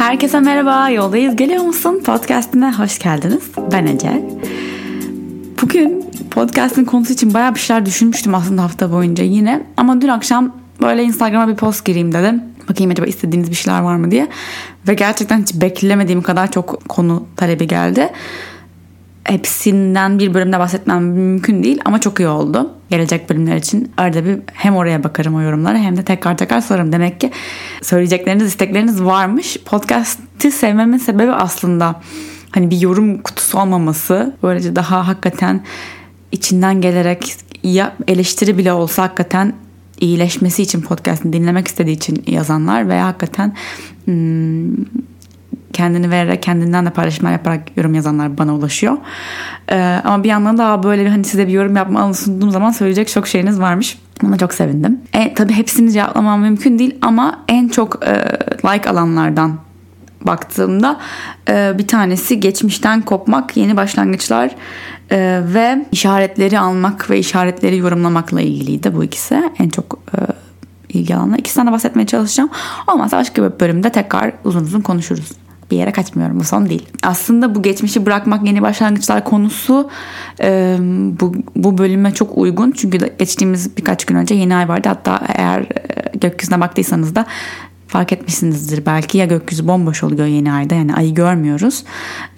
Herkese merhaba, yoldayız geliyor musun? Podcast'ine hoş geldiniz. Ben Ece. Bugün podcast'in konusu için bayağı bir şeyler düşünmüştüm aslında hafta boyunca yine. Ama dün akşam böyle Instagram'a bir post gireyim dedim. Bakayım acaba istediğiniz bir şeyler var mı diye. Ve gerçekten hiç beklemediğim kadar çok konu talebi geldi hepsinden bir bölümde bahsetmem mümkün değil ama çok iyi oldu. Gelecek bölümler için arada bir hem oraya bakarım o yorumlara hem de tekrar tekrar sorarım. Demek ki söyleyecekleriniz, istekleriniz varmış. Podcast'i sevmemin sebebi aslında hani bir yorum kutusu olmaması. Böylece daha hakikaten içinden gelerek ya eleştiri bile olsa hakikaten iyileşmesi için podcast'ini dinlemek istediği için yazanlar veya hakikaten hmm, kendini vererek kendinden de paylaşımlar yaparak yorum yazanlar bana ulaşıyor. Ee, ama bir yandan daha böyle hani size bir yorum yapma sunduğum zaman söyleyecek çok şeyiniz varmış. Buna çok sevindim. E, tabii hepsini cevaplamam mümkün değil ama en çok e, like alanlardan baktığımda e, bir tanesi geçmişten kopmak, yeni başlangıçlar e, ve işaretleri almak ve işaretleri yorumlamakla ilgiliydi bu ikisi. En çok e, ilgi alanlar. İkisinden de bahsetmeye çalışacağım. Olmazsa başka bir bölümde tekrar uzun uzun konuşuruz bir yere kaçmıyorum bu son değil. Aslında bu geçmişi bırakmak yeni başlangıçlar konusu e, bu, bu bölüme çok uygun. Çünkü geçtiğimiz birkaç gün önce yeni ay vardı. Hatta eğer e, gökyüzüne baktıysanız da fark etmişsinizdir belki ya gökyüzü bomboş oluyor yeni ayda yani ayı görmüyoruz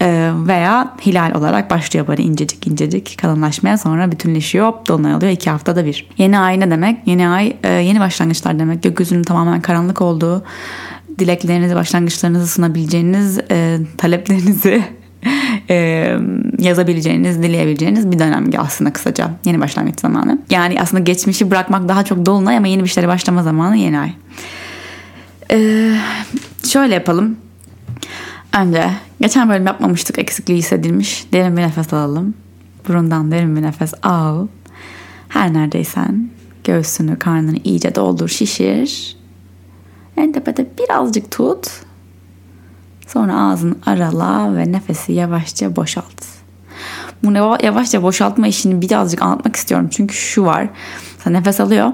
ee, veya hilal olarak başlıyor böyle incecik incecik kalınlaşmaya sonra bütünleşiyor dolunay oluyor iki haftada bir. Yeni ay ne demek? Yeni ay e, yeni başlangıçlar demek gökyüzünün tamamen karanlık olduğu dileklerinizi, başlangıçlarınızı sunabileceğiniz, e, taleplerinizi e, yazabileceğiniz, dileyebileceğiniz bir dönem aslında kısaca. Yeni başlangıç zamanı. Yani aslında geçmişi bırakmak daha çok dolunay ama yeni bir şeylere başlama zamanı yeni ay. E, şöyle yapalım. Önce geçen bölüm yapmamıştık eksikliği hissedilmiş. Derin bir nefes alalım. Burundan derin bir nefes al. Her neredeysen göğsünü, karnını iyice doldur, şişir. En tepede birazcık tut. Sonra ağzını arala ve nefesi yavaşça boşalt. Bu yavaşça boşaltma işini birazcık anlatmak istiyorum. Çünkü şu var. Sen nefes alıyor.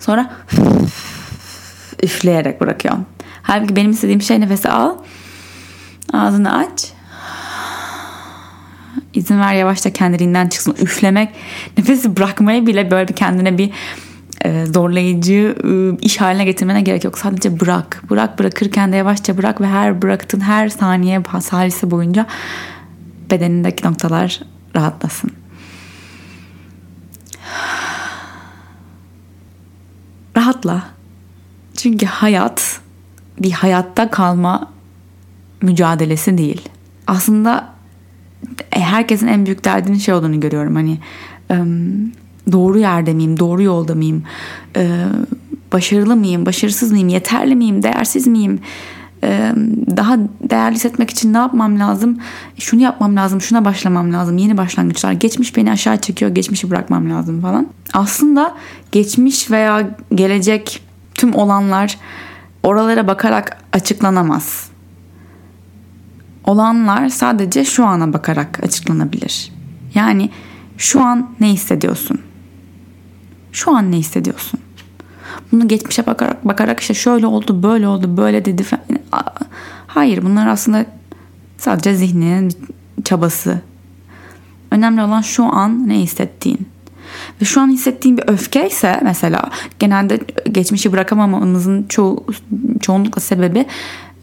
Sonra üfleyerek bırakıyor. Halbuki benim istediğim şey nefesi al. Ağzını aç. İzin ver yavaşça kendiliğinden çıksın. Üflemek, nefesi bırakmaya bile böyle kendine bir zorlayıcı e, iş haline getirmene gerek yok. Sadece bırak. Bırak bırakırken de yavaşça bırak ve her bıraktığın her saniye salise boyunca bedenindeki noktalar rahatlasın. Rahatla. Çünkü hayat bir hayatta kalma mücadelesi değil. Aslında e, herkesin en büyük derdinin şey olduğunu görüyorum. Hani doğru yerde miyim, doğru yolda mıyım, ee, başarılı mıyım, başarısız mıyım, yeterli miyim, değersiz miyim, ee, daha değerli hissetmek için ne yapmam lazım, şunu yapmam lazım, şuna başlamam lazım, yeni başlangıçlar, geçmiş beni aşağı çekiyor, geçmişi bırakmam lazım falan. Aslında geçmiş veya gelecek tüm olanlar oralara bakarak açıklanamaz. Olanlar sadece şu ana bakarak açıklanabilir. Yani şu an ne hissediyorsun? Şu an ne hissediyorsun? Bunu geçmişe bakarak bakarak işte şöyle oldu, böyle oldu, böyle dedi falan. Hayır bunlar aslında sadece zihninin çabası. Önemli olan şu an ne hissettiğin. Ve şu an hissettiğin bir öfke ise mesela genelde geçmişi bırakamamamızın çoğu, çoğunlukla sebebi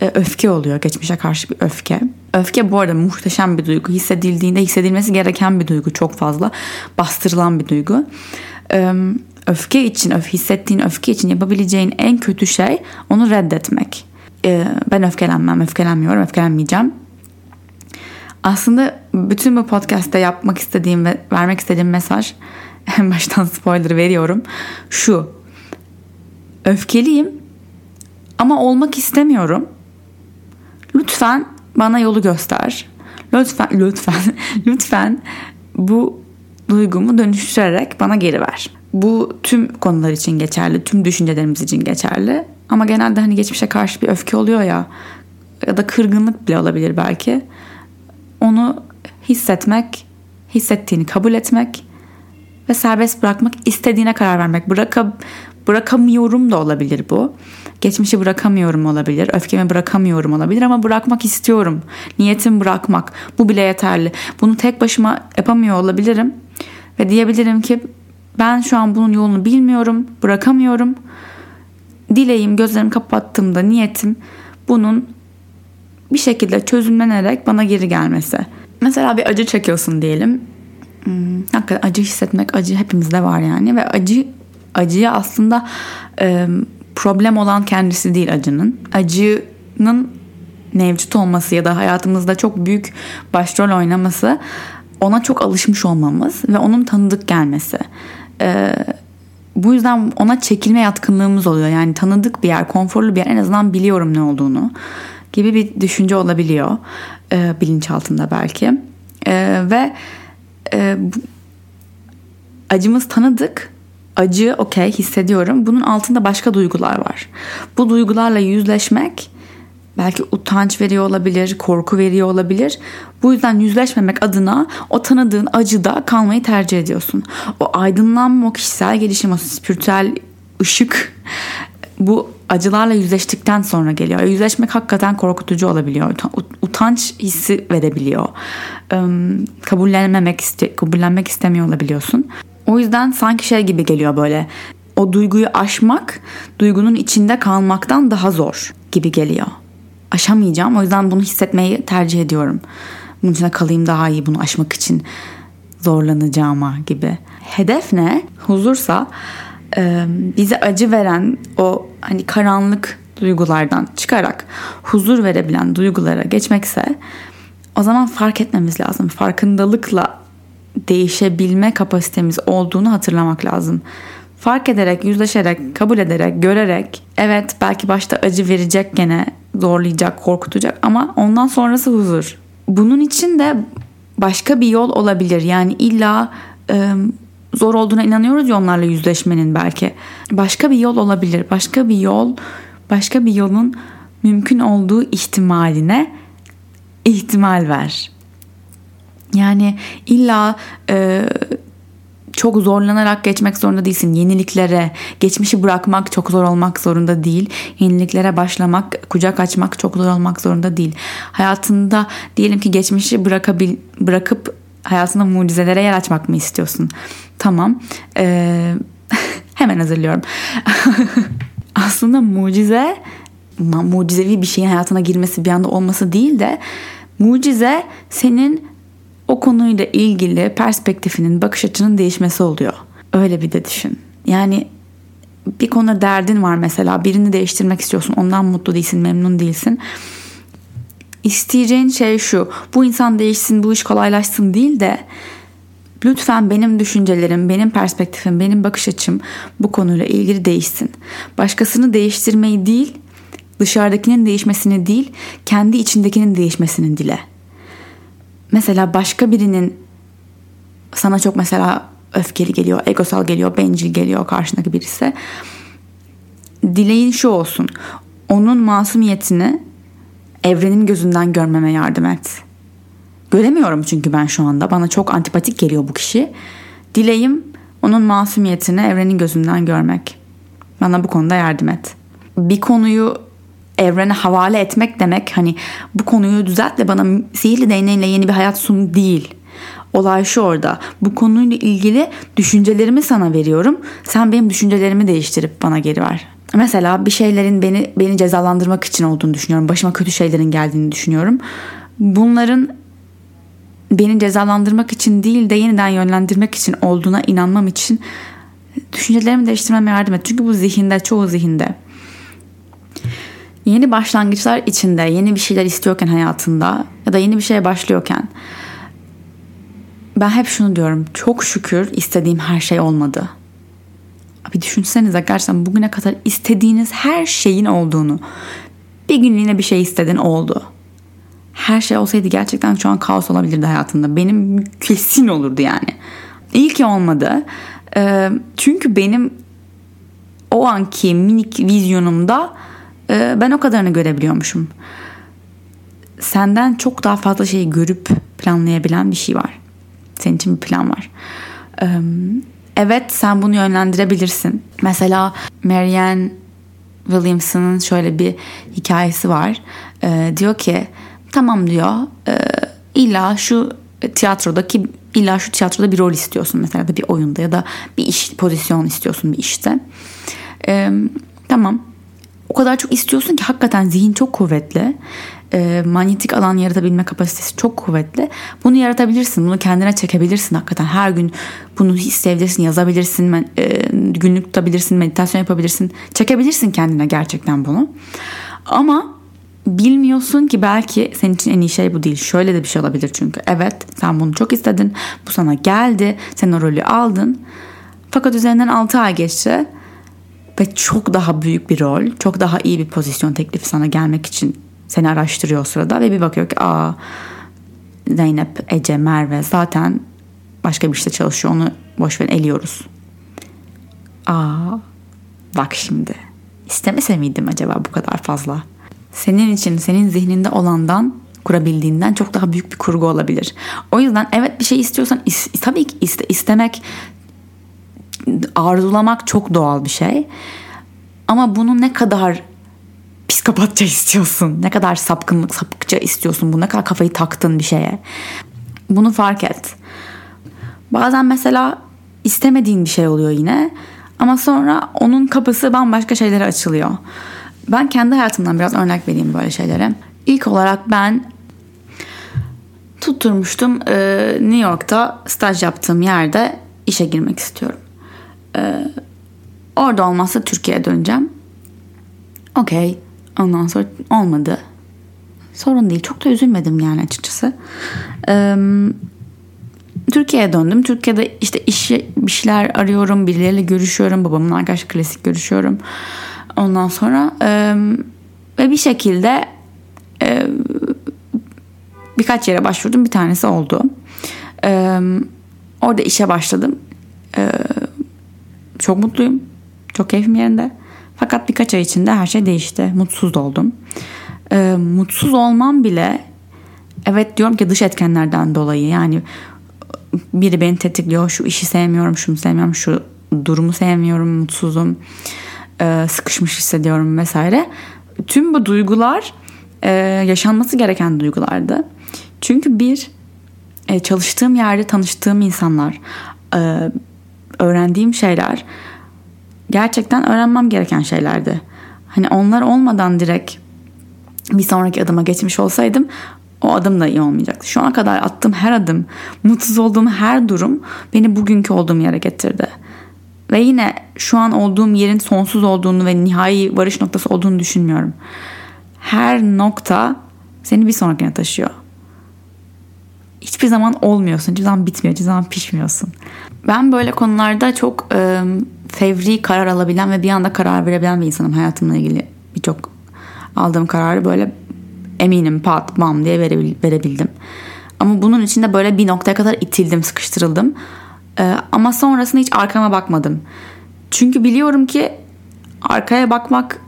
e, öfke oluyor. Geçmişe karşı bir öfke. Öfke bu arada muhteşem bir duygu. Hissedildiğinde hissedilmesi gereken bir duygu. Çok fazla bastırılan bir duygu öfke için, öf hissettiğin öfke için yapabileceğin en kötü şey onu reddetmek. Ben öfkelenmem, öfkelenmiyorum, öfkelenmeyeceğim. Aslında bütün bu podcast'te yapmak istediğim ve vermek istediğim mesaj en baştan spoiler veriyorum. Şu. Öfkeliyim ama olmak istemiyorum. Lütfen bana yolu göster. Lütfen lütfen lütfen bu duygumu dönüştürerek bana geri ver. Bu tüm konular için geçerli, tüm düşüncelerimiz için geçerli. Ama genelde hani geçmişe karşı bir öfke oluyor ya ya da kırgınlık bile olabilir belki. Onu hissetmek, hissettiğini kabul etmek ve serbest bırakmak, istediğine karar vermek. Bıraka, bırakamıyorum da olabilir bu. Geçmişi bırakamıyorum olabilir, öfkemi bırakamıyorum olabilir ama bırakmak istiyorum. Niyetim bırakmak. Bu bile yeterli. Bunu tek başıma yapamıyor olabilirim ve diyebilirim ki ben şu an bunun yolunu bilmiyorum, bırakamıyorum. Dileğim, gözlerimi kapattığımda niyetim bunun bir şekilde çözümlenerek bana geri gelmesi. Mesela bir acı çekiyorsun diyelim. Hmm, hakikaten acı hissetmek, acı hepimizde var yani ve acı acıya aslında e, problem olan kendisi değil acının. Acının mevcut olması ya da hayatımızda çok büyük başrol oynaması ona çok alışmış olmamız ve onun tanıdık gelmesi. Ee, bu yüzden ona çekilme yatkınlığımız oluyor. Yani tanıdık bir yer, konforlu bir yer en azından biliyorum ne olduğunu gibi bir düşünce olabiliyor. E, bilinçaltında belki. E, ve e, bu, acımız tanıdık. Acı okey hissediyorum. Bunun altında başka duygular var. Bu duygularla yüzleşmek belki utanç veriyor olabilir, korku veriyor olabilir. Bu yüzden yüzleşmemek adına o tanıdığın acıda kalmayı tercih ediyorsun. O aydınlanma, o kişisel gelişim, o spiritüel ışık bu acılarla yüzleştikten sonra geliyor. Yüzleşmek hakikaten korkutucu olabiliyor. Utanç hissi verebiliyor. Kabullenmemek iste kabullenmek istemiyor olabiliyorsun. O yüzden sanki şey gibi geliyor böyle. O duyguyu aşmak, duygunun içinde kalmaktan daha zor gibi geliyor. Aşamayacağım. O yüzden bunu hissetmeyi tercih ediyorum. Bunun içinde kalayım daha iyi bunu aşmak için zorlanacağıma gibi. Hedef ne? Huzursa e, bize acı veren o hani karanlık duygulardan çıkarak huzur verebilen duygulara geçmekse o zaman fark etmemiz lazım. Farkındalıkla değişebilme kapasitemiz olduğunu hatırlamak lazım. Fark ederek, yüzleşerek, kabul ederek, görerek evet belki başta acı verecek gene zorlayacak, korkutacak ama ondan sonrası huzur. Bunun için de başka bir yol olabilir. Yani illa e, zor olduğuna inanıyoruz ya onlarla yüzleşmenin belki. Başka bir yol olabilir. Başka bir yol, başka bir yolun mümkün olduğu ihtimaline ihtimal ver. Yani illa e, çok zorlanarak geçmek zorunda değilsin. Yeniliklere, geçmişi bırakmak çok zor olmak zorunda değil. Yeniliklere başlamak, kucak açmak çok zor olmak zorunda değil. Hayatında diyelim ki geçmişi bırakabil, bırakıp hayatında mucizelere yer açmak mı istiyorsun? Tamam. Ee, hemen hazırlıyorum. Aslında mucize mucizevi bir şeyin hayatına girmesi bir anda olması değil de mucize senin o konuyla ilgili perspektifinin, bakış açının değişmesi oluyor. Öyle bir de düşün. Yani bir konu derdin var mesela birini değiştirmek istiyorsun ondan mutlu değilsin memnun değilsin isteyeceğin şey şu bu insan değişsin bu iş kolaylaşsın değil de lütfen benim düşüncelerim benim perspektifim benim bakış açım bu konuyla ilgili değişsin başkasını değiştirmeyi değil dışarıdakinin değişmesini değil kendi içindekinin değişmesini dile mesela başka birinin sana çok mesela öfkeli geliyor, egosal geliyor, bencil geliyor karşındaki birisi. Dileğin şu olsun. Onun masumiyetini evrenin gözünden görmeme yardım et. Göremiyorum çünkü ben şu anda. Bana çok antipatik geliyor bu kişi. Dileğim onun masumiyetini evrenin gözünden görmek. Bana bu konuda yardım et. Bir konuyu evrene havale etmek demek hani bu konuyu düzeltle bana sihirli değneğinle yeni bir hayat sun değil. Olay şu orada. Bu konuyla ilgili düşüncelerimi sana veriyorum. Sen benim düşüncelerimi değiştirip bana geri ver. Mesela bir şeylerin beni beni cezalandırmak için olduğunu düşünüyorum. Başıma kötü şeylerin geldiğini düşünüyorum. Bunların beni cezalandırmak için değil de yeniden yönlendirmek için olduğuna inanmam için düşüncelerimi değiştirmeme yardım et. Çünkü bu zihinde, çoğu zihinde. Yeni başlangıçlar içinde, yeni bir şeyler istiyorken hayatında ya da yeni bir şeye başlıyorken ben hep şunu diyorum. Çok şükür istediğim her şey olmadı. Bir düşünsenize gerçekten bugüne kadar istediğiniz her şeyin olduğunu. Bir günlüğüne bir şey istedin oldu. Her şey olsaydı gerçekten şu an kaos olabilirdi hayatında. Benim kesin olurdu yani. İyi ki olmadı. Çünkü benim o anki minik vizyonumda e, ben o kadarını görebiliyormuşum. Senden çok daha fazla şeyi görüp planlayabilen bir şey var. Senin için bir plan var. Evet sen bunu yönlendirebilirsin. Mesela Marianne Williamson'ın şöyle bir hikayesi var. E, diyor ki tamam diyor e, illa şu tiyatrodaki illa şu tiyatroda bir rol istiyorsun mesela da bir oyunda ya da bir iş pozisyon istiyorsun bir işte. E, tamam o kadar çok istiyorsun ki hakikaten zihin çok kuvvetli. E, manyetik alan yaratabilme kapasitesi çok kuvvetli. Bunu yaratabilirsin. Bunu kendine çekebilirsin hakikaten. Her gün bunu hissedebilirsin, yazabilirsin, e, günlük tutabilirsin, meditasyon yapabilirsin. Çekebilirsin kendine gerçekten bunu. Ama bilmiyorsun ki belki senin için en iyi şey bu değil. Şöyle de bir şey olabilir çünkü. Evet sen bunu çok istedin. Bu sana geldi. Sen o rolü aldın. Fakat üzerinden 6 ay geçti ve çok daha büyük bir rol, çok daha iyi bir pozisyon teklifi sana gelmek için seni araştırıyor o sırada ve bir bakıyor ki aa Zeynep, Ece, Merve zaten başka bir işte çalışıyor onu boş ver eliyoruz. Aa bak şimdi istemese miydim acaba bu kadar fazla? Senin için senin zihninde olandan kurabildiğinden çok daha büyük bir kurgu olabilir. O yüzden evet bir şey istiyorsan is, tabii ki iste, istemek arzulamak çok doğal bir şey. Ama bunu ne kadar psikopatça istiyorsun, ne kadar sapkınlık sapıkça istiyorsun, bu ne kadar kafayı taktın bir şeye. Bunu fark et. Bazen mesela istemediğin bir şey oluyor yine ama sonra onun kapısı bambaşka şeylere açılıyor. Ben kendi hayatımdan biraz örnek vereyim böyle şeylere. İlk olarak ben tutturmuştum New York'ta staj yaptığım yerde işe girmek istiyorum. Ee, orada olmazsa Türkiye'ye döneceğim. Okey. Ondan sonra olmadı. Sorun değil. Çok da üzülmedim yani açıkçası. Ee, Türkiye'ye döndüm. Türkiye'de işte iş bir şeyler arıyorum. Birileriyle görüşüyorum. Babamın arkadaşı klasik görüşüyorum. Ondan sonra e, ve bir şekilde e, birkaç yere başvurdum. Bir tanesi oldu. E, orada işe başladım. E, çok mutluyum. Çok keyfim yerinde. Fakat birkaç ay içinde her şey değişti. Mutsuz oldum. Ee, mutsuz olmam bile evet diyorum ki dış etkenlerden dolayı yani biri beni tetikliyor şu işi sevmiyorum şunu sevmiyorum şu durumu sevmiyorum mutsuzum e, sıkışmış hissediyorum vesaire tüm bu duygular e, yaşanması gereken duygulardı çünkü bir e, çalıştığım yerde tanıştığım insanlar e, öğrendiğim şeyler gerçekten öğrenmem gereken şeylerdi. Hani onlar olmadan direkt bir sonraki adıma geçmiş olsaydım o adım da iyi olmayacaktı. Şu ana kadar attığım her adım, mutsuz olduğum her durum beni bugünkü olduğum yere getirdi. Ve yine şu an olduğum yerin sonsuz olduğunu ve nihai varış noktası olduğunu düşünmüyorum. Her nokta seni bir sonrakine taşıyor. Hiçbir zaman olmuyorsun, hiçbir zaman bitmiyor, hiçbir zaman pişmiyorsun. Ben böyle konularda çok e, fevri karar alabilen ve bir anda karar verebilen bir insanım hayatımla ilgili. Birçok aldığım kararı böyle eminim pat bam diye verebildim. Ama bunun için de böyle bir noktaya kadar itildim, sıkıştırıldım. E, ama sonrasında hiç arkama bakmadım. Çünkü biliyorum ki arkaya bakmak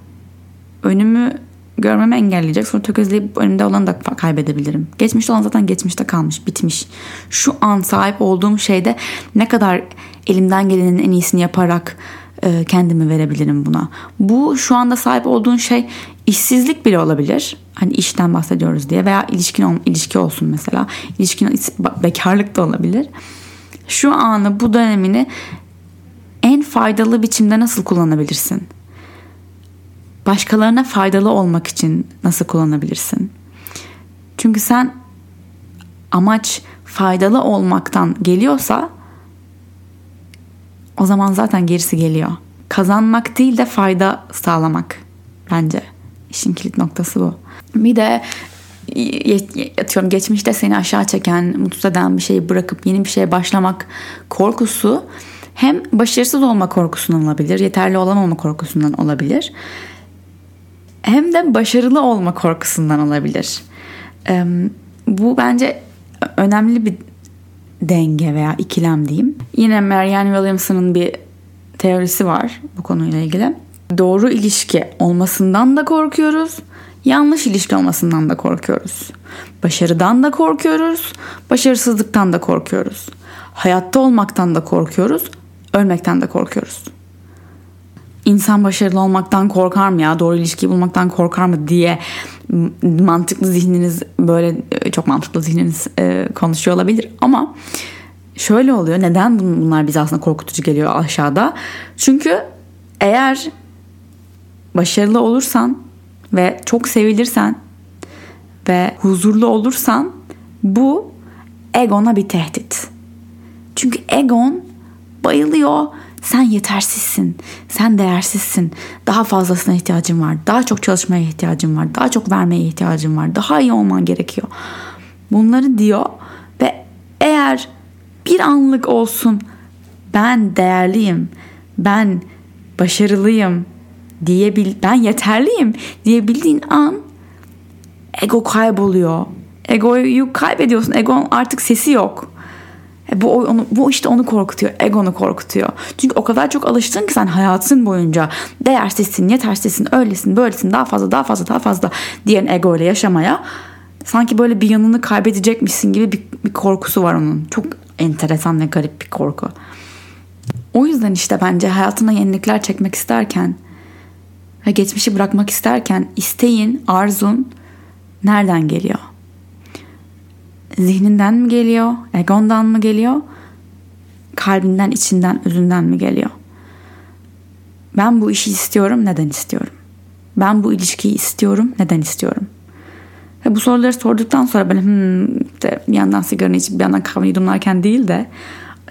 önümü görmemi engelleyecek. Sonra tökezleyip önümde olanı da kaybedebilirim. Geçmişte olan zaten geçmişte kalmış, bitmiş. Şu an sahip olduğum şeyde ne kadar elimden gelenin en iyisini yaparak e, kendimi verebilirim buna. Bu şu anda sahip olduğun şey işsizlik bile olabilir. Hani işten bahsediyoruz diye veya ilişkin ilişki olsun mesela. İlişkin bekarlık da olabilir. Şu anı bu dönemini en faydalı biçimde nasıl kullanabilirsin? Başkalarına faydalı olmak için nasıl kullanabilirsin? Çünkü sen amaç faydalı olmaktan geliyorsa o zaman zaten gerisi geliyor. Kazanmak değil de fayda sağlamak bence. işin kilit noktası bu. Bir de atıyorum geçmişte seni aşağı çeken, mutsuz eden bir şeyi bırakıp yeni bir şeye başlamak korkusu hem başarısız olma korkusundan olabilir, yeterli olamama korkusundan olabilir hem de başarılı olma korkusundan olabilir. Bu bence önemli bir denge veya ikilem diyeyim. Yine Marianne Williamson'ın bir teorisi var bu konuyla ilgili. Doğru ilişki olmasından da korkuyoruz, yanlış ilişki olmasından da korkuyoruz. Başarıdan da korkuyoruz, başarısızlıktan da korkuyoruz. Hayatta olmaktan da korkuyoruz, ölmekten de korkuyoruz. İnsan başarılı olmaktan korkar mı ya doğru ilişkiyi bulmaktan korkar mı diye mantıklı zihniniz böyle e, çok mantıklı zihniniz e, konuşuyor olabilir ama şöyle oluyor neden bunlar bize aslında korkutucu geliyor aşağıda çünkü eğer başarılı olursan ve çok sevilirsen ve huzurlu olursan bu egona bir tehdit. Çünkü egon bayılıyor. Sen yetersizsin. Sen değersizsin. Daha fazlasına ihtiyacın var. Daha çok çalışmaya ihtiyacın var. Daha çok vermeye ihtiyacın var. Daha iyi olman gerekiyor. Bunları diyor ve eğer bir anlık olsun ben değerliyim. Ben başarılıyım diyebil ben yeterliyim diyebildiğin an ego kayboluyor. Egoyu kaybediyorsun. Egon artık sesi yok. E, bu, onu, bu işte onu korkutuyor. Egonu korkutuyor. Çünkü o kadar çok alıştın ki sen hayatın boyunca değersizsin, yetersizsin, öylesin, böylesin, daha fazla, daha fazla, daha fazla diyen ego ile yaşamaya sanki böyle bir yanını kaybedecekmişsin gibi bir, bir korkusu var onun. Çok enteresan ve garip bir korku. O yüzden işte bence hayatına yenilikler çekmek isterken ve geçmişi bırakmak isterken isteğin, arzun nereden geliyor? Zihninden mi geliyor? Egondan mı geliyor? Kalbinden, içinden, özünden mi geliyor? Ben bu işi istiyorum, neden istiyorum? Ben bu ilişkiyi istiyorum, neden istiyorum? Ve bu soruları sorduktan sonra böyle hmm, de bir yandan sigara içip bir yandan kahve yudumlarken değil de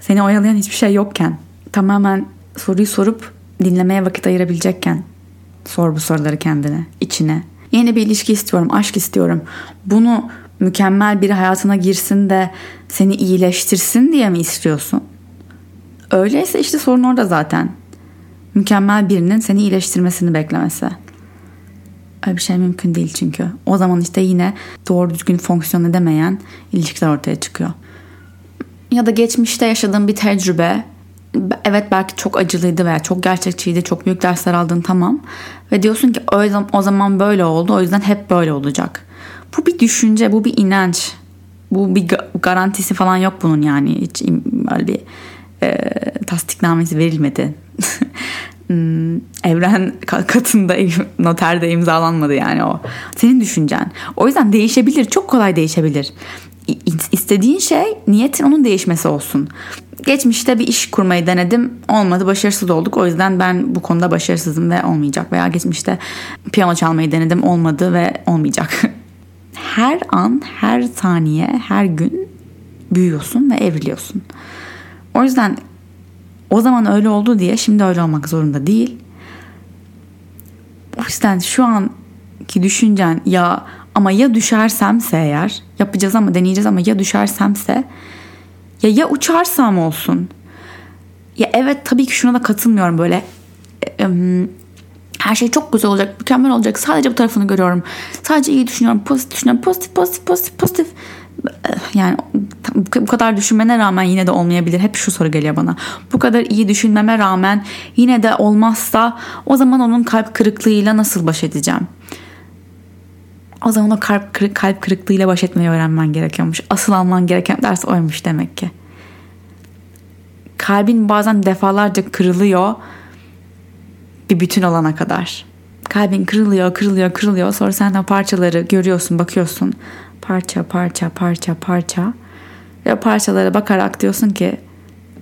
seni oyalayan hiçbir şey yokken tamamen soruyu sorup dinlemeye vakit ayırabilecekken sor bu soruları kendine, içine. Yeni bir ilişki istiyorum, aşk istiyorum. Bunu mükemmel bir hayatına girsin de seni iyileştirsin diye mi istiyorsun? Öyleyse işte sorun orada zaten. Mükemmel birinin seni iyileştirmesini beklemesi. Öyle bir şey mümkün değil çünkü. O zaman işte yine doğru düzgün fonksiyon edemeyen ilişkiler ortaya çıkıyor. Ya da geçmişte yaşadığın bir tecrübe evet belki çok acılıydı veya çok gerçekçiydi, çok büyük dersler aldın tamam. Ve diyorsun ki o zaman böyle oldu o yüzden hep böyle olacak. Bu bir düşünce, bu bir inanç. Bu bir garantisi falan yok bunun yani. Hiç böyle bir e, tasdiknamesi verilmedi. Hmm, evren katında noterde imzalanmadı yani o. Senin düşüncen. O yüzden değişebilir. Çok kolay değişebilir. İstediğin şey niyetin onun değişmesi olsun. Geçmişte bir iş kurmayı denedim. Olmadı. Başarısız olduk. O yüzden ben bu konuda başarısızım ve olmayacak. Veya geçmişte piyano çalmayı denedim. Olmadı ve olmayacak. her an, her saniye, her gün büyüyorsun ve evriliyorsun. O yüzden o zaman öyle oldu diye şimdi öyle olmak zorunda değil. O yüzden şu anki düşüncen ya ama ya düşersemse eğer yapacağız ama deneyeceğiz ama ya düşersemse ya ya uçarsam olsun. Ya evet tabii ki şuna da katılmıyorum böyle her şey çok güzel olacak, mükemmel olacak. Sadece bu tarafını görüyorum. Sadece iyi düşünüyorum, pozitif düşünüyorum, pozitif, pozitif, pozitif, pozitif. Yani bu kadar düşünmene rağmen yine de olmayabilir. Hep şu soru geliyor bana. Bu kadar iyi düşünmeme rağmen yine de olmazsa o zaman onun kalp kırıklığıyla nasıl baş edeceğim? O zaman o kalp, kırık, kalp kırıklığıyla baş etmeyi öğrenmen gerekiyormuş. Asıl alman gereken ders oymuş demek ki. Kalbin bazen defalarca kırılıyor bir bütün olana kadar. Kalbin kırılıyor, kırılıyor, kırılıyor. Sonra sen o parçaları görüyorsun, bakıyorsun. Parça, parça, parça, parça. Ve parçalara bakarak diyorsun ki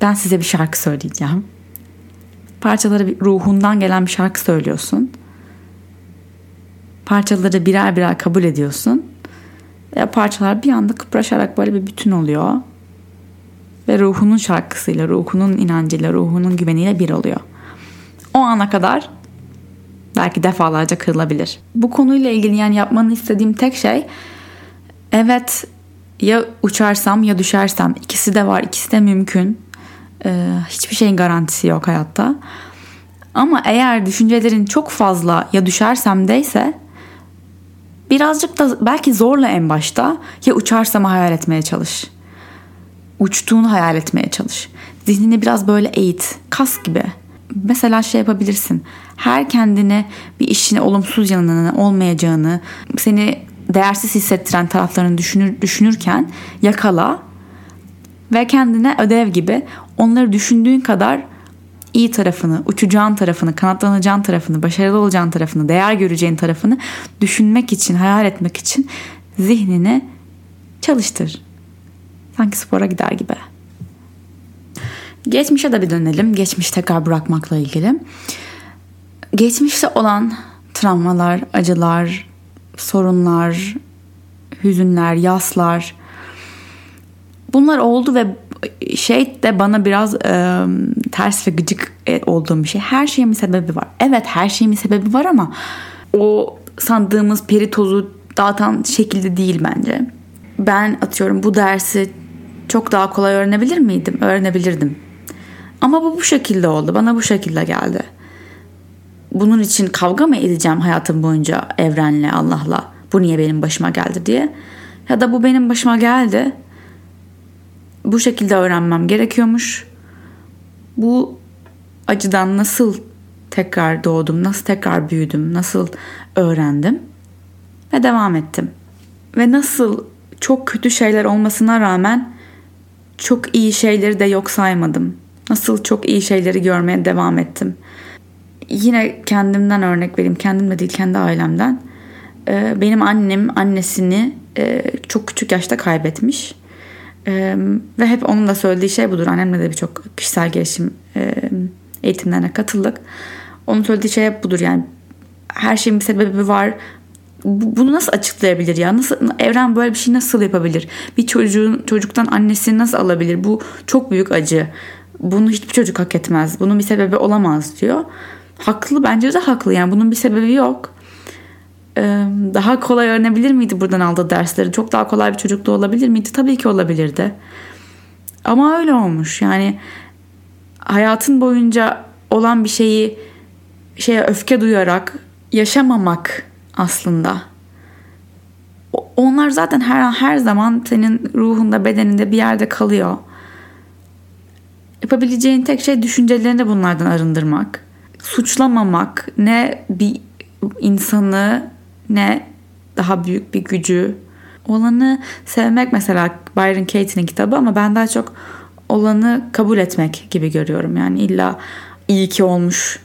ben size bir şarkı söyleyeceğim. Parçaları ruhundan gelen bir şarkı söylüyorsun. Parçaları birer birer kabul ediyorsun. Ve parçalar bir anda kıpraşarak böyle bir bütün oluyor. Ve ruhunun şarkısıyla, ruhunun inancıyla, ruhunun güveniyle bir oluyor o ana kadar belki defalarca kırılabilir. Bu konuyla ilgili yani yapmanı istediğim tek şey evet ya uçarsam ya düşersem ikisi de var ikisi de mümkün. Ee, hiçbir şeyin garantisi yok hayatta. Ama eğer düşüncelerin çok fazla ya düşersem deyse birazcık da belki zorla en başta ya uçarsam hayal etmeye çalış. Uçtuğunu hayal etmeye çalış. Zihnini biraz böyle eğit. Kas gibi mesela şey yapabilirsin. Her kendine bir işine olumsuz yanını olmayacağını, seni değersiz hissettiren taraflarını düşünür, düşünürken yakala ve kendine ödev gibi onları düşündüğün kadar iyi tarafını, uçacağın tarafını, kanatlanacağın tarafını, başarılı olacağın tarafını, değer göreceğin tarafını düşünmek için, hayal etmek için zihnini çalıştır. Sanki spora gider gibi. Geçmişe de bir dönelim. Geçmiş tekrar bırakmakla ilgili. Geçmişte olan travmalar, acılar, sorunlar, hüzünler, yaslar bunlar oldu ve şey de bana biraz e, ters ve gıcık e, olduğum bir şey. Her şeyin bir sebebi var. Evet her şeyin bir sebebi var ama o sandığımız peri tozu dağıtan şekilde değil bence. Ben atıyorum bu dersi çok daha kolay öğrenebilir miydim? Öğrenebilirdim. Ama bu bu şekilde oldu. Bana bu şekilde geldi. Bunun için kavga mı edeceğim hayatım boyunca evrenle, Allah'la? Bu niye benim başıma geldi diye. Ya da bu benim başıma geldi bu şekilde öğrenmem gerekiyormuş. Bu acıdan nasıl tekrar doğdum, nasıl tekrar büyüdüm, nasıl öğrendim ve devam ettim. Ve nasıl çok kötü şeyler olmasına rağmen çok iyi şeyleri de yok saymadım. Nasıl çok iyi şeyleri görmeye devam ettim. Yine kendimden örnek vereyim. Kendimle değil kendi ailemden. Ee, benim annem annesini e, çok küçük yaşta kaybetmiş. Ee, ve hep onun da söylediği şey budur. Annemle de birçok kişisel gelişim e, eğitimlerine katıldık. Onun söylediği şey hep budur. Yani her şeyin bir sebebi var. Bunu nasıl açıklayabilir ya? Nasıl evren böyle bir şey nasıl yapabilir? Bir çocuğun çocuktan annesini nasıl alabilir? Bu çok büyük acı. Bunu hiçbir çocuk hak etmez. Bunun bir sebebi olamaz diyor. Haklı bence de haklı. Yani bunun bir sebebi yok daha kolay öğrenebilir miydi buradan aldığı dersleri? Çok daha kolay bir çocukluğu olabilir miydi? Tabii ki olabilirdi. Ama öyle olmuş. Yani hayatın boyunca olan bir şeyi şeye öfke duyarak yaşamamak aslında. Onlar zaten her her zaman senin ruhunda, bedeninde bir yerde kalıyor. Yapabileceğin tek şey düşüncelerini bunlardan arındırmak. Suçlamamak, ne bir insanı ne daha büyük bir gücü olanı sevmek mesela Byron Katie'nin kitabı ama ben daha çok olanı kabul etmek gibi görüyorum. Yani illa iyi ki olmuş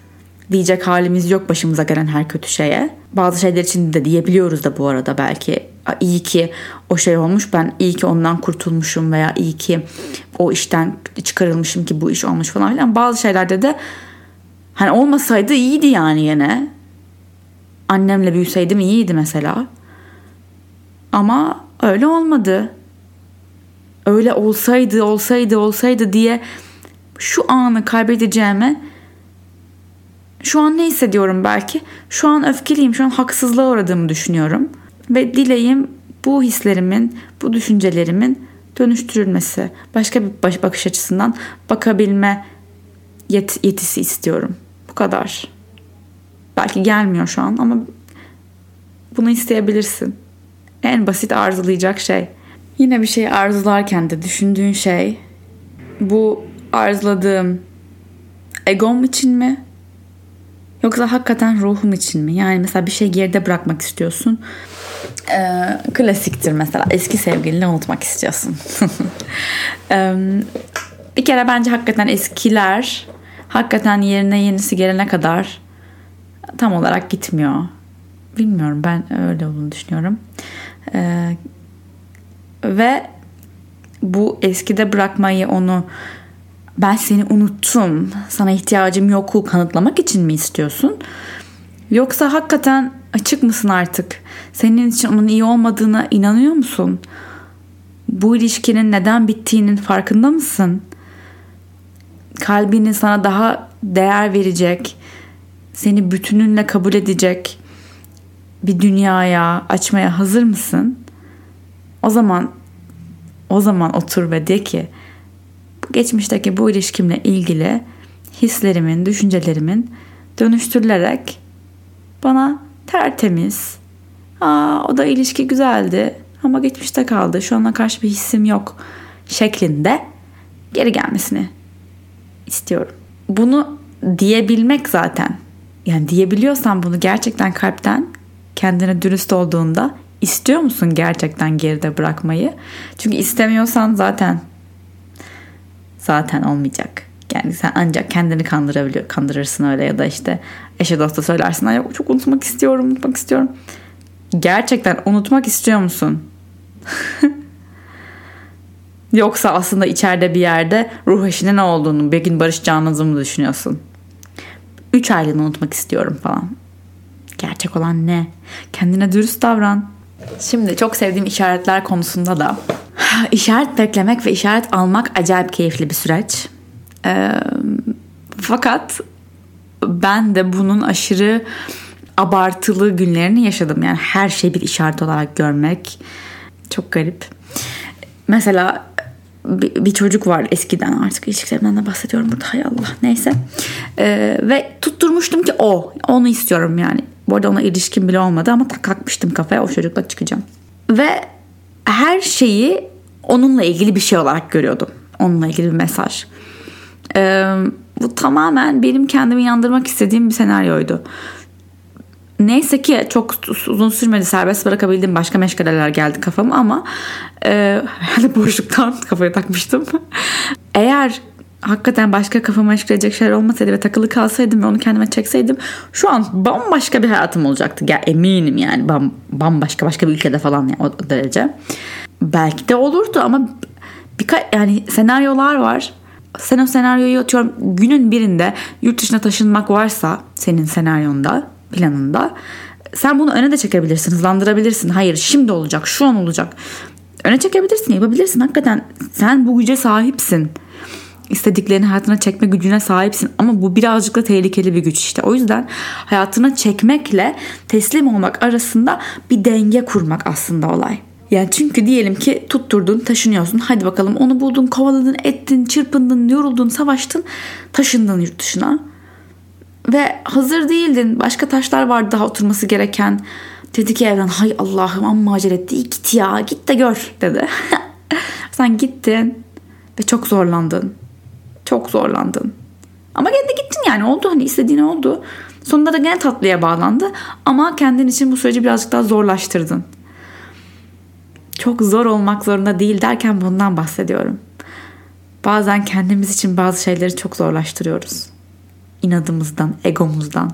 diyecek halimiz yok başımıza gelen her kötü şeye. Bazı şeyler için de diyebiliyoruz da bu arada belki iyi ki o şey olmuş ben iyi ki ondan kurtulmuşum veya iyi ki o işten çıkarılmışım ki bu iş olmuş falan filan. Bazı şeylerde de hani olmasaydı iyiydi yani yine annemle büyüseydim iyiydi mesela. Ama öyle olmadı. Öyle olsaydı, olsaydı, olsaydı diye şu anı kaybedeceğime şu an ne hissediyorum belki? Şu an öfkeliyim, şu an haksızlığa uğradığımı düşünüyorum. Ve dileğim bu hislerimin, bu düşüncelerimin dönüştürülmesi. Başka bir bakış açısından bakabilme yet- yetisi istiyorum. Bu kadar. Belki gelmiyor şu an ama bunu isteyebilirsin. En basit arzulayacak şey. Yine bir şey arzularken de düşündüğün şey bu arzuladığım egom için mi? Yoksa hakikaten ruhum için mi? Yani mesela bir şey geride bırakmak istiyorsun. Ee, klasiktir mesela eski sevgilini unutmak istiyorsun. ee, bir kere bence hakikaten eskiler hakikaten yerine yenisi gelene kadar tam olarak gitmiyor. Bilmiyorum ben öyle olduğunu düşünüyorum. Ee, ve bu eskide bırakmayı onu ben seni unuttum sana ihtiyacım yoku kanıtlamak için mi istiyorsun? Yoksa hakikaten açık mısın artık? Senin için onun iyi olmadığına inanıyor musun? Bu ilişkinin neden bittiğinin farkında mısın? Kalbini sana daha değer verecek, seni bütününle kabul edecek bir dünyaya açmaya hazır mısın? O zaman o zaman otur ve de ki geçmişteki bu ilişkimle ilgili hislerimin, düşüncelerimin dönüştürülerek bana tertemiz, aa o da ilişki güzeldi ama geçmişte kaldı şu ana karşı bir hissim yok şeklinde geri gelmesini istiyorum. Bunu diyebilmek zaten yani diyebiliyorsan bunu gerçekten kalpten kendine dürüst olduğunda istiyor musun gerçekten geride bırakmayı? Çünkü istemiyorsan zaten zaten olmayacak. Yani sen ancak kendini kandırabiliyor, kandırırsın öyle ya da işte eşe dosta söylersin. Ay çok unutmak istiyorum, unutmak istiyorum. Gerçekten unutmak istiyor musun? Yoksa aslında içeride bir yerde ruh eşine ne olduğunu, bir gün barışacağınızı mı düşünüyorsun? Üç aylığını unutmak istiyorum falan. Gerçek olan ne? Kendine dürüst davran. Şimdi çok sevdiğim işaretler konusunda da işaret beklemek ve işaret almak acayip keyifli bir süreç. Ee, fakat ben de bunun aşırı abartılı günlerini yaşadım. Yani her şeyi bir işaret olarak görmek çok garip. Mesela bir, çocuk var eskiden artık ilişkilerimden de bahsediyorum burada hay Allah neyse ee, ve tutturmuştum ki o onu istiyorum yani bu arada ona ilişkin bile olmadı ama kalkmıştım kafaya o çocukla çıkacağım ve her şeyi onunla ilgili bir şey olarak görüyordum onunla ilgili bir mesaj ee, bu tamamen benim kendimi yandırmak istediğim bir senaryoydu Neyse ki çok uzun sürmedi serbest bırakabildim. Başka meşgaleler geldi kafama ama e, herhalde boşluktan kafaya takmıştım. Eğer hakikaten başka kafamı meşgul edecek şeyler olmasaydı ve takılı kalsaydım ve onu kendime çekseydim şu an bambaşka bir hayatım olacaktı. Ya eminim yani bam, bambaşka başka bir ülkede falan yani o derece. Belki de olurdu ama birkaç yani senaryolar var. Sen o senaryoyu atıyorum günün birinde yurt dışına taşınmak varsa senin senaryonda planında. Sen bunu öne de çekebilirsin, hızlandırabilirsin. Hayır şimdi olacak, şu an olacak. Öne çekebilirsin, yapabilirsin. Hakikaten sen bu güce sahipsin. İstediklerini hayatına çekme gücüne sahipsin. Ama bu birazcık da tehlikeli bir güç işte. O yüzden hayatına çekmekle teslim olmak arasında bir denge kurmak aslında olay. Yani çünkü diyelim ki tutturdun taşınıyorsun. Hadi bakalım onu buldun kovaladın ettin çırpındın yoruldun savaştın taşındın yurt dışına ve hazır değildin. Başka taşlar vardı daha oturması gereken. Dedi ki evren hay Allah'ım amma acele etti. Git ya git de gör dedi. Sen gittin ve çok zorlandın. Çok zorlandın. Ama gene de gittin yani oldu hani istediğin oldu. Sonunda da gene tatlıya bağlandı. Ama kendin için bu süreci birazcık daha zorlaştırdın. Çok zor olmak zorunda değil derken bundan bahsediyorum. Bazen kendimiz için bazı şeyleri çok zorlaştırıyoruz inadımızdan, egomuzdan.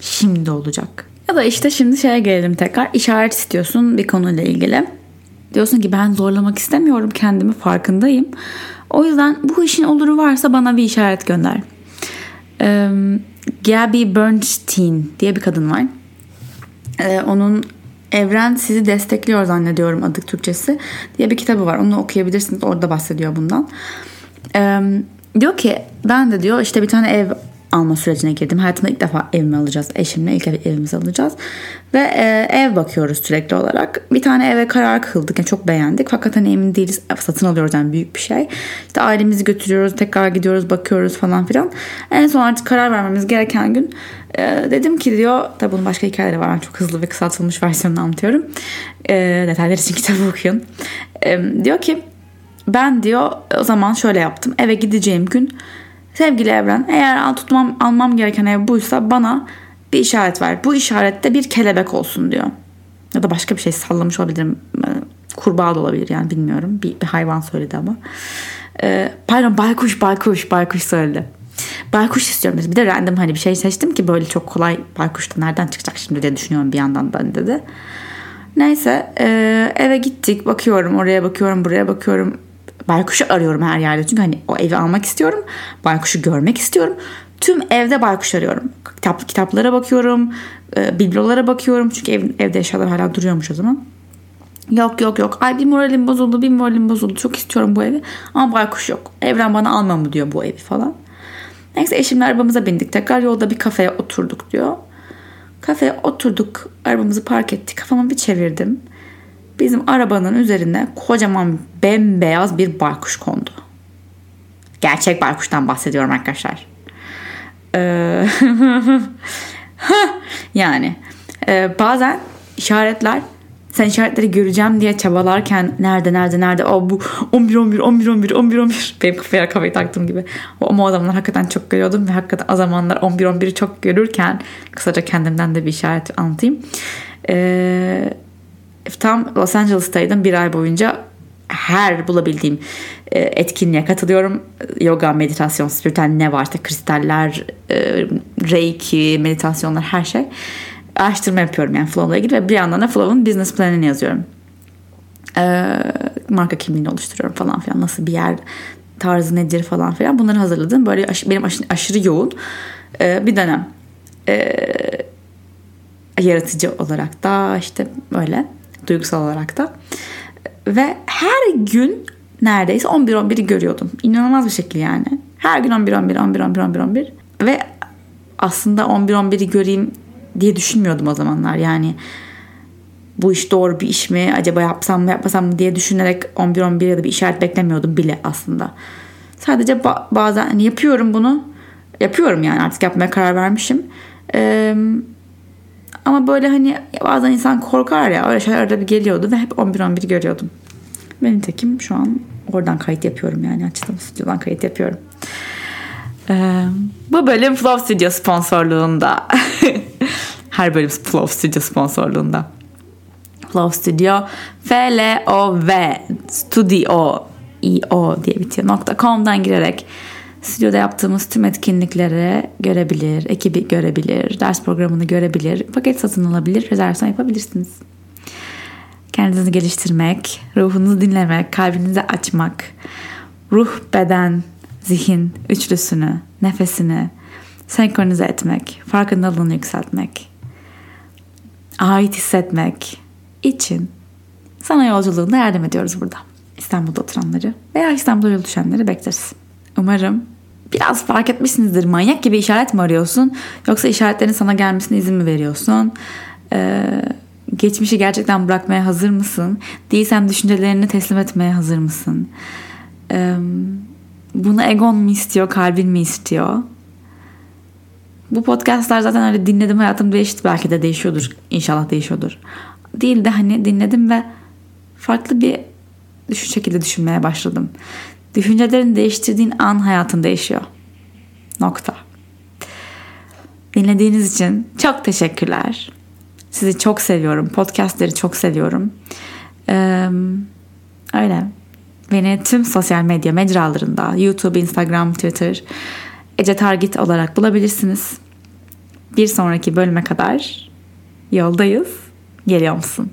Şimdi olacak. Ya da işte şimdi şeye gelelim tekrar. İşaret istiyorsun bir konuyla ilgili. Diyorsun ki ben zorlamak istemiyorum kendimi farkındayım. O yüzden bu işin oluru varsa bana bir işaret gönder. Ee, Gabby Bernstein diye bir kadın var. Ee, onun Evren sizi destekliyor zannediyorum adı Türkçesi diye bir kitabı var. Onu okuyabilirsiniz. Orada bahsediyor bundan. Ee, Diyor ki ben de diyor işte bir tane ev alma sürecine girdim. Hayatımda ilk defa evimi alacağız. Eşimle ilk evimizi alacağız. Ve e, ev bakıyoruz sürekli olarak. Bir tane eve karar kıldık. Yani çok beğendik. Fakat hani emin değiliz. Satın alıyoruz yani büyük bir şey. İşte ailemizi götürüyoruz. Tekrar gidiyoruz bakıyoruz falan filan. En son artık karar vermemiz gereken gün e, dedim ki diyor. Tabi bunun başka hikayeleri var. Ben çok hızlı ve kısaltılmış versiyonunu anlatıyorum. E, detaylar için kitabı okuyun. E, diyor ki ben diyor o zaman şöyle yaptım. Eve gideceğim gün sevgili evren eğer tutmam almam gereken ev buysa bana bir işaret ver. Bu işarette bir kelebek olsun diyor. Ya da başka bir şey sallamış olabilirim. Ee, kurbağa da olabilir yani bilmiyorum. Bir, bir hayvan söyledi ama. Ee, pardon baykuş baykuş baykuş söyledi. Baykuş istiyorum dedi. Bir de random hani bir şey seçtim ki böyle çok kolay baykuş da nereden çıkacak şimdi diye düşünüyorum bir yandan da dedi. Neyse e, eve gittik bakıyorum oraya bakıyorum buraya bakıyorum Baykuşu arıyorum her yerde. Çünkü hani o evi almak istiyorum. Baykuşu görmek istiyorum. Tüm evde baykuş arıyorum. Kitap, kitaplara bakıyorum. E, biblolara bakıyorum. Çünkü ev, evde eşyalar hala duruyormuş o zaman. Yok yok yok. Ay bir moralim bozuldu bir moralim bozuldu. Çok istiyorum bu evi. Ama baykuş yok. Evren bana alma mı diyor bu evi falan. Neyse eşimle arabamıza bindik. Tekrar yolda bir kafeye oturduk diyor. Kafeye oturduk. Arabamızı park ettik. Kafamı bir çevirdim bizim arabanın üzerine kocaman bembeyaz bir baykuş kondu. Gerçek baykuştan bahsediyorum arkadaşlar. Ee, yani e, bazen işaretler sen işaretleri göreceğim diye çabalarken nerede nerede nerede o bu 11 11 11 11 11 11 benim kafaya kafayı taktığım gibi ama o zamanlar hakikaten çok görüyordum ve hakikaten o zamanlar 11 11'i çok görürken kısaca kendimden de bir işaret anlatayım. Ee, tam Los Angeles'taydım bir ay boyunca her bulabildiğim e, etkinliğe katılıyorum. Yoga, meditasyon, spiritüel ne varsa kristaller, e, reiki, meditasyonlar her şey. Araştırma yapıyorum yani Flow'la ilgili ve bir yandan da Flow'un business planını yazıyorum. E, marka kimliğini oluşturuyorum falan filan. Nasıl bir yer tarzı nedir falan filan. Bunları hazırladım. Böyle benim aşırı yoğun bir dönem. Yaratıcı olarak da işte böyle duygusal olarak da. Ve her gün neredeyse 11-11'i görüyordum. İnanılmaz bir şekilde yani. Her gün 11-11, 11-11, 11-11. Ve aslında 11-11'i göreyim diye düşünmüyordum o zamanlar. Yani bu iş doğru bir iş mi? Acaba yapsam mı yapmasam mı diye düşünerek 11-11 ya da bir işaret beklemiyordum bile aslında. Sadece ba- bazen hani yapıyorum bunu. Yapıyorum yani artık yapmaya karar vermişim. Ee, ama böyle hani bazen insan korkar ya öyle şeyler arada bir geliyordu ve hep 11-11 görüyordum. Benim tekim şu an oradan kayıt yapıyorum yani açtım stüdyodan kayıt yapıyorum. Ee, bu bölüm Flow Studio sponsorluğunda. Her bölüm Flow Studio sponsorluğunda. Flow Studio F-L-O-V Studio I-O diye bitiyor. .com'dan girerek Stüdyoda yaptığımız tüm etkinlikleri görebilir, ekibi görebilir, ders programını görebilir, paket satın alabilir, rezervasyon yapabilirsiniz. Kendinizi geliştirmek, ruhunuzu dinlemek, kalbinizi açmak, ruh, beden, zihin üçlüsünü, nefesini senkronize etmek, farkındalığını yükseltmek, ait hissetmek için sana yolculuğunda yardım ediyoruz burada. İstanbul'da oturanları veya İstanbul'da yol düşenleri bekleriz. Umarım biraz fark etmişsinizdir. Manyak gibi işaret mi arıyorsun? Yoksa işaretlerin sana gelmesine izin mi veriyorsun? Ee, geçmişi gerçekten bırakmaya hazır mısın? Değilsen düşüncelerini teslim etmeye hazır mısın? Ee, bunu egon mu istiyor, kalbin mi istiyor? Bu podcastlar zaten öyle dinledim hayatım değişti. Belki de değişiyordur. İnşallah değişiyordur. Değil de hani dinledim ve farklı bir şu şekilde düşünmeye başladım. Düşüncelerini değiştirdiğin an hayatın değişiyor. Nokta. Dinlediğiniz için çok teşekkürler. Sizi çok seviyorum. Podcastleri çok seviyorum. Ee, öyle. Beni tüm sosyal medya mecralarında YouTube, Instagram, Twitter Ece Targit olarak bulabilirsiniz. Bir sonraki bölüme kadar yoldayız. Geliyor musun?